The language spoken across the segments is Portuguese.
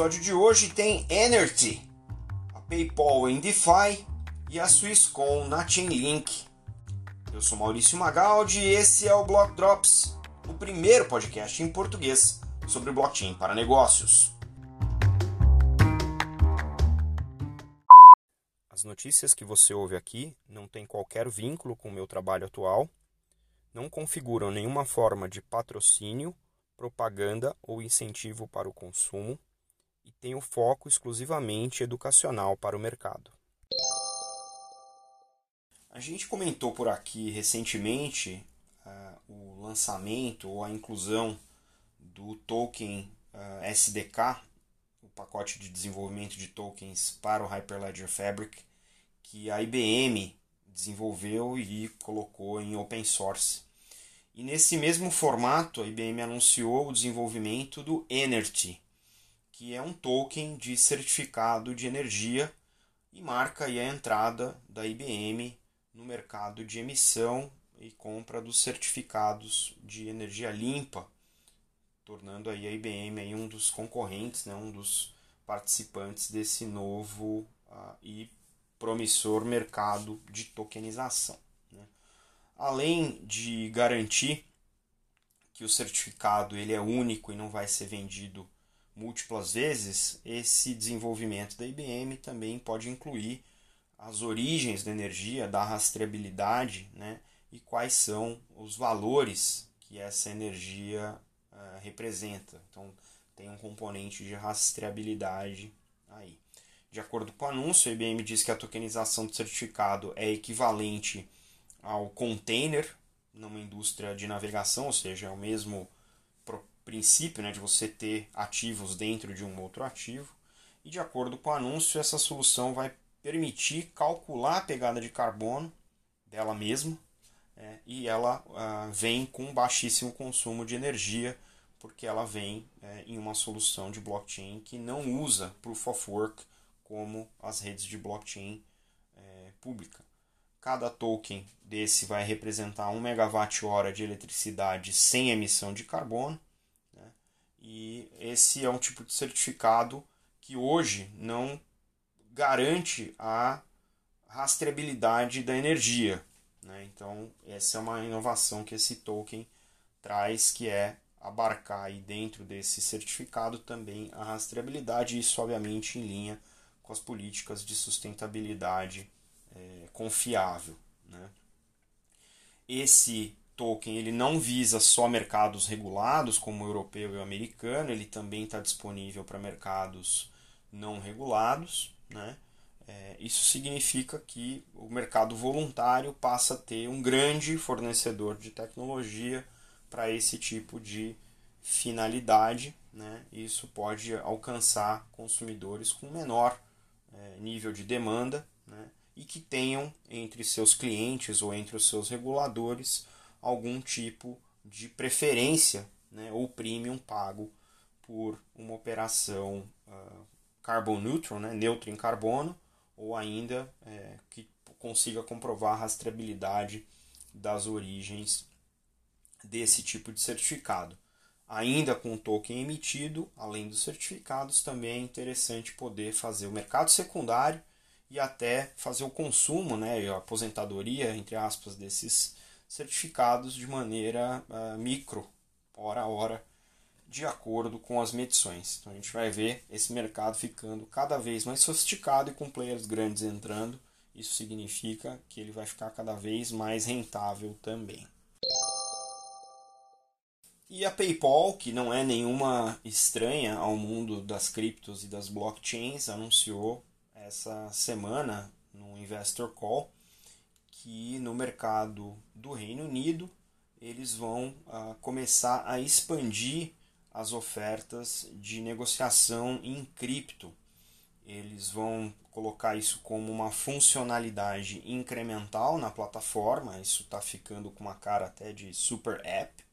episódio de hoje tem Energy, a PayPal em DeFi e a Swisscom na Chainlink. Eu sou Maurício Magaldi e esse é o Block Drops, o primeiro podcast em português sobre blockchain para negócios. As notícias que você ouve aqui não têm qualquer vínculo com o meu trabalho atual, não configuram nenhuma forma de patrocínio, propaganda ou incentivo para o consumo e têm o foco exclusivamente educacional para o mercado. A gente comentou por aqui recentemente uh, o lançamento ou a inclusão do token uh, SDK, o pacote de desenvolvimento de tokens para o Hyperledger Fabric, que a IBM desenvolveu e colocou em open source. E nesse mesmo formato, a IBM anunciou o desenvolvimento do Energy, que é um token de certificado de energia e marca a entrada da IBM no mercado de emissão e compra dos certificados de energia limpa, tornando aí a IBM aí um dos concorrentes, né, um dos participantes desse novo uh, e promissor mercado de tokenização. Né. Além de garantir que o certificado ele é único e não vai ser vendido múltiplas vezes, esse desenvolvimento da IBM também pode incluir as origens da energia, da rastreabilidade, né? e quais são os valores que essa energia uh, representa. Então, tem um componente de rastreabilidade aí. De acordo com o anúncio, a IBM diz que a tokenização do certificado é equivalente ao container numa indústria de navegação, ou seja, é o mesmo princípio né, de você ter ativos dentro de um outro ativo. E de acordo com o anúncio, essa solução vai permitir calcular a pegada de carbono dela mesma é, e ela uh, vem com baixíssimo consumo de energia porque ela vem é, em uma solução de blockchain que não usa Proof of Work como as redes de blockchain é, pública. Cada token desse vai representar 1 megawatt-hora de eletricidade sem emissão de carbono. E esse é um tipo de certificado que hoje não garante a rastreabilidade da energia. Né? Então, essa é uma inovação que esse token traz, que é abarcar aí dentro desse certificado também a rastreabilidade, isso obviamente em linha com as políticas de sustentabilidade é, confiável. Né? Esse token ele não visa só mercados regulados, como o europeu e o americano, ele também está disponível para mercados não regulados. Né? É, isso significa que o mercado voluntário passa a ter um grande fornecedor de tecnologia para esse tipo de finalidade. Né? Isso pode alcançar consumidores com menor é, nível de demanda né? e que tenham entre seus clientes ou entre os seus reguladores algum tipo de preferência né? ou premium pago por uma operação uh, carbon neutral, né, neutro em carbono, ou ainda é, que consiga comprovar a rastreabilidade das origens desse tipo de certificado. Ainda com o token emitido, além dos certificados, também é interessante poder fazer o mercado secundário e até fazer o consumo, né, a aposentadoria, entre aspas, desses certificados de maneira uh, micro, hora a hora, de acordo com as medições. Então a gente vai ver esse mercado ficando cada vez mais sofisticado e com players grandes entrando. Isso significa que ele vai ficar cada vez mais rentável também. E a PayPal, que não é nenhuma estranha ao mundo das criptos e das blockchains, anunciou essa semana no Investor Call que no mercado do Reino Unido eles vão uh, começar a expandir as ofertas de negociação em cripto. Eles vão colocar isso como uma funcionalidade incremental na plataforma, isso está ficando com uma cara até de super app,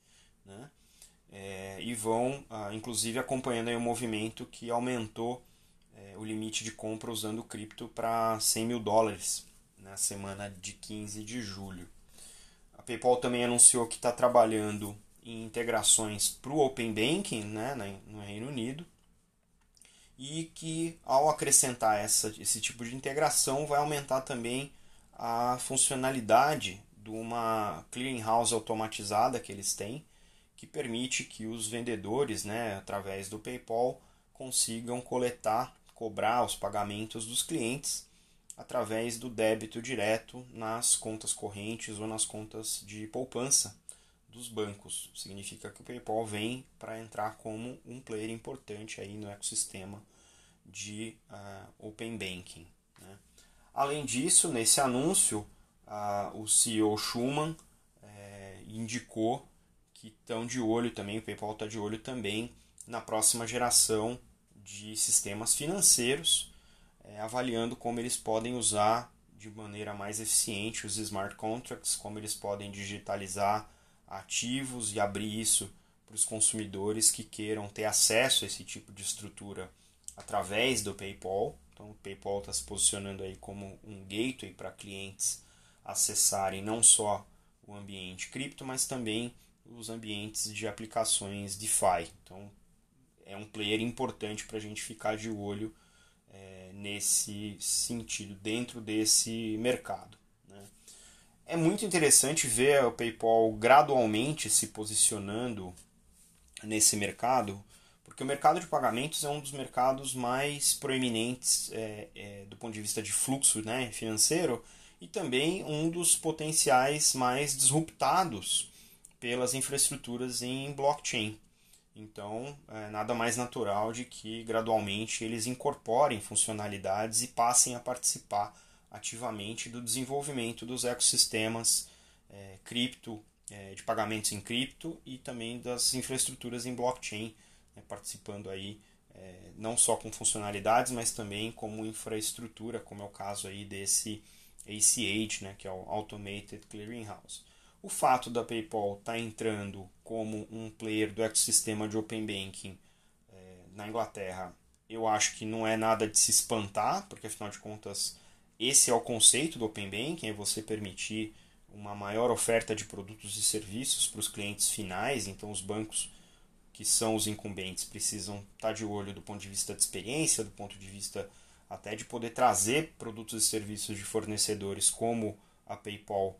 né? É, e vão, ah, inclusive, acompanhando o um movimento que aumentou é, o limite de compra usando cripto para 100 mil dólares na semana de 15 de julho. A PayPal também anunciou que está trabalhando em integrações para o Open Banking né, no Reino Unido e que ao acrescentar essa, esse tipo de integração vai aumentar também a funcionalidade de uma clearinghouse automatizada que eles têm, que permite que os vendedores, né, através do PayPal, consigam coletar, cobrar os pagamentos dos clientes através do débito direto nas contas correntes ou nas contas de poupança dos bancos. Significa que o PayPal vem para entrar como um player importante aí no ecossistema de uh, Open Banking. Né? Além disso, nesse anúncio, uh, o CEO Schuman eh, indicou que estão de olho também, o PayPal está de olho também na próxima geração de sistemas financeiros, eh, avaliando como eles podem usar de maneira mais eficiente os smart contracts, como eles podem digitalizar ativos e abrir isso para os consumidores que queiram ter acesso a esse tipo de estrutura através do PayPal. Então, o PayPal está se posicionando aí como um gateway para clientes acessarem não só o ambiente cripto, mas também os ambientes de aplicações DeFi. Então, é um player importante para a gente ficar de olho é, nesse sentido, dentro desse mercado. Né? É muito interessante ver o PayPal gradualmente se posicionando nesse mercado, porque o mercado de pagamentos é um dos mercados mais proeminentes é, é, do ponto de vista de fluxo né, financeiro e também um dos potenciais mais disruptados pelas infraestruturas em blockchain. Então, é nada mais natural de que gradualmente eles incorporem funcionalidades e passem a participar ativamente do desenvolvimento dos ecossistemas é, cripto, é, de pagamentos em cripto e também das infraestruturas em blockchain, né, participando aí é, não só com funcionalidades, mas também como infraestrutura, como é o caso aí desse ACH, né, que é o Automated Clearing House. O fato da PayPal estar tá entrando como um player do ecossistema de Open Banking é, na Inglaterra, eu acho que não é nada de se espantar, porque afinal de contas esse é o conceito do Open Banking, é você permitir uma maior oferta de produtos e serviços para os clientes finais, então os bancos que são os incumbentes precisam estar tá de olho do ponto de vista de experiência, do ponto de vista até de poder trazer produtos e serviços de fornecedores como a PayPal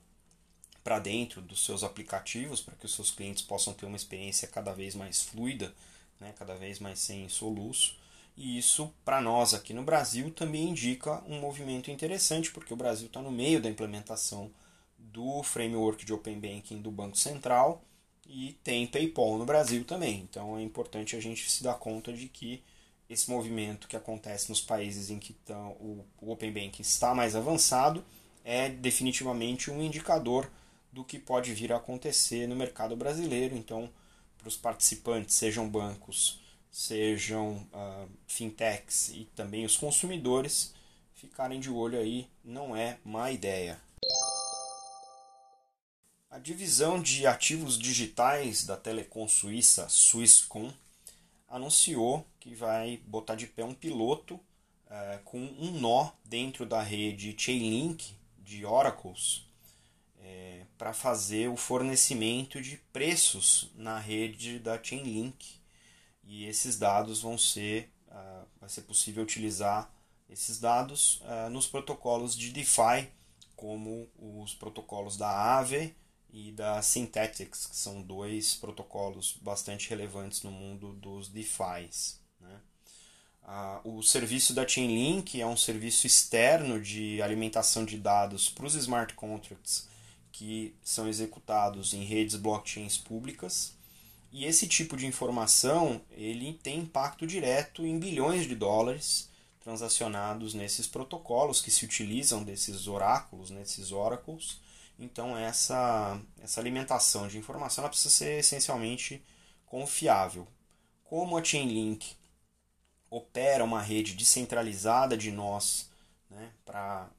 para dentro dos seus aplicativos, para que os seus clientes possam ter uma experiência cada vez mais fluida, né, cada vez mais sem soluço. E isso, para nós aqui no Brasil, também indica um movimento interessante, porque o Brasil está no meio da implementação do framework de Open Banking do Banco Central e tem PayPal no Brasil também. Então é importante a gente se dar conta de que esse movimento que acontece nos países em que tão, o, o Open Banking está mais avançado é definitivamente um indicador do que pode vir a acontecer no mercado brasileiro. Então, para os participantes, sejam bancos, sejam uh, fintechs e também os consumidores, ficarem de olho aí não é má ideia. A divisão de ativos digitais da telecom suíça Swisscom anunciou que vai botar de pé um piloto é, com um nó dentro da rede Chainlink de Oracles é, para fazer o fornecimento de preços na rede da Chainlink e esses dados vão ser uh, vai ser possível utilizar esses dados uh, nos protocolos de DeFi como os protocolos da Aave e da Synthetics, que são dois protocolos bastante relevantes no mundo dos DeFis. Né? Ah, o serviço da Chainlink é um serviço externo de alimentação de dados para os smart contracts que são executados em redes blockchains públicas. E esse tipo de informação ele tem impacto direto em bilhões de dólares transacionados nesses protocolos que se utilizam desses oráculos, nesses oracles, então essa, essa alimentação de informação ela precisa ser essencialmente confiável. Como a Chainlink opera uma rede descentralizada de nós né, para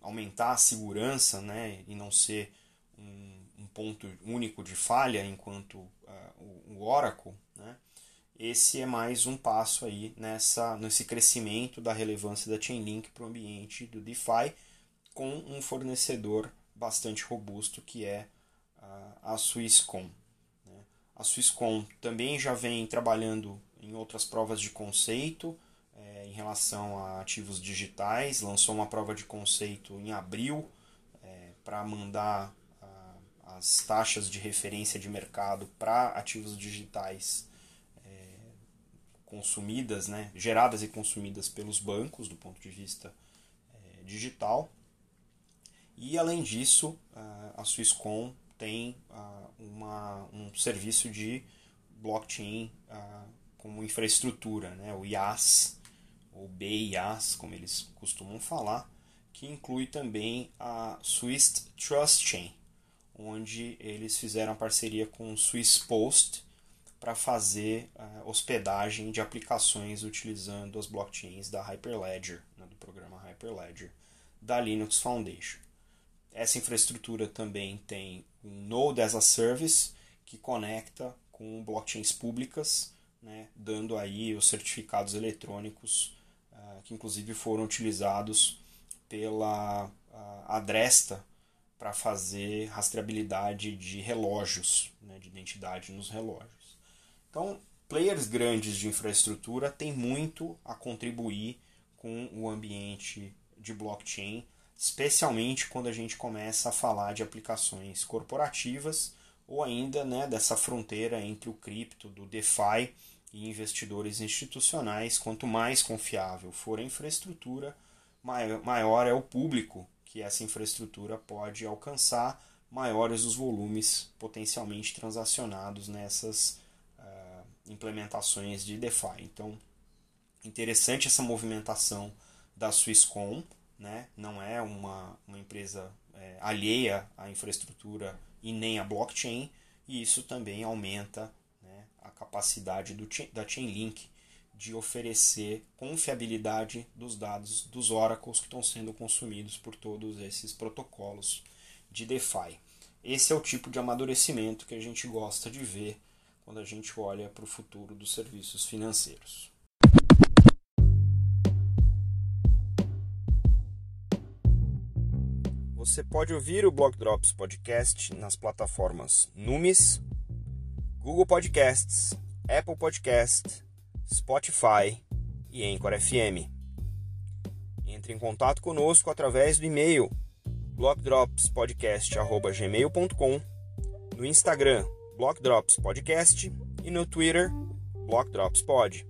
aumentar a segurança né, e não ser um, um ponto único de falha enquanto uh, o, o Oracle, né, esse é mais um passo aí nessa, nesse crescimento da relevância da Chainlink para o ambiente do DeFi com um fornecedor bastante robusto que é a Swisscom. Né? A Swisscom também já vem trabalhando em outras provas de conceito em relação a ativos digitais, lançou uma prova de conceito em abril é, para mandar as taxas de referência de mercado para ativos digitais é, consumidas, né, geradas e consumidas pelos bancos do ponto de vista é, digital. E além disso, a Swisscom tem uma, um serviço de blockchain como infraestrutura, né, o IaaS, ou BIAS, como eles costumam falar, que inclui também a Swiss Trust Chain onde eles fizeram parceria com o Swiss Post para fazer uh, hospedagem de aplicações utilizando as blockchains da Hyperledger, né, do programa Hyperledger da Linux Foundation. Essa infraestrutura também tem um Node as a Service que conecta com blockchains públicas, né, dando aí os certificados eletrônicos que inclusive foram utilizados pela Adresta para fazer rastreabilidade de relógios, né, de identidade nos relógios. Então, players grandes de infraestrutura têm muito a contribuir com o ambiente de blockchain, especialmente quando a gente começa a falar de aplicações corporativas ou ainda né, dessa fronteira entre o cripto, do DeFi e investidores institucionais. Quanto mais confiável for a infraestrutura, maior é o público que essa infraestrutura pode alcançar, maiores os volumes potencialmente transacionados nessas uh, implementações de DeFi. Então, interessante essa movimentação da Swisscom, né? não é uma, uma empresa é, alheia à infraestrutura e nem à blockchain, e isso também aumenta a capacidade do, da Chainlink de oferecer confiabilidade dos dados dos oracles que estão sendo consumidos por todos esses protocolos de DeFi. Esse é o tipo de amadurecimento que a gente gosta de ver quando a gente olha para o futuro dos serviços financeiros. Você pode ouvir o Block Drops Podcast nas plataformas Numis, Google Podcasts, Apple Podcasts Spotify e Anchor FM. Entre em contato conosco através do e-mail blockdropspodcast.gmail.com, no Instagram blockdropspodcast e no Twitter blockdropspod.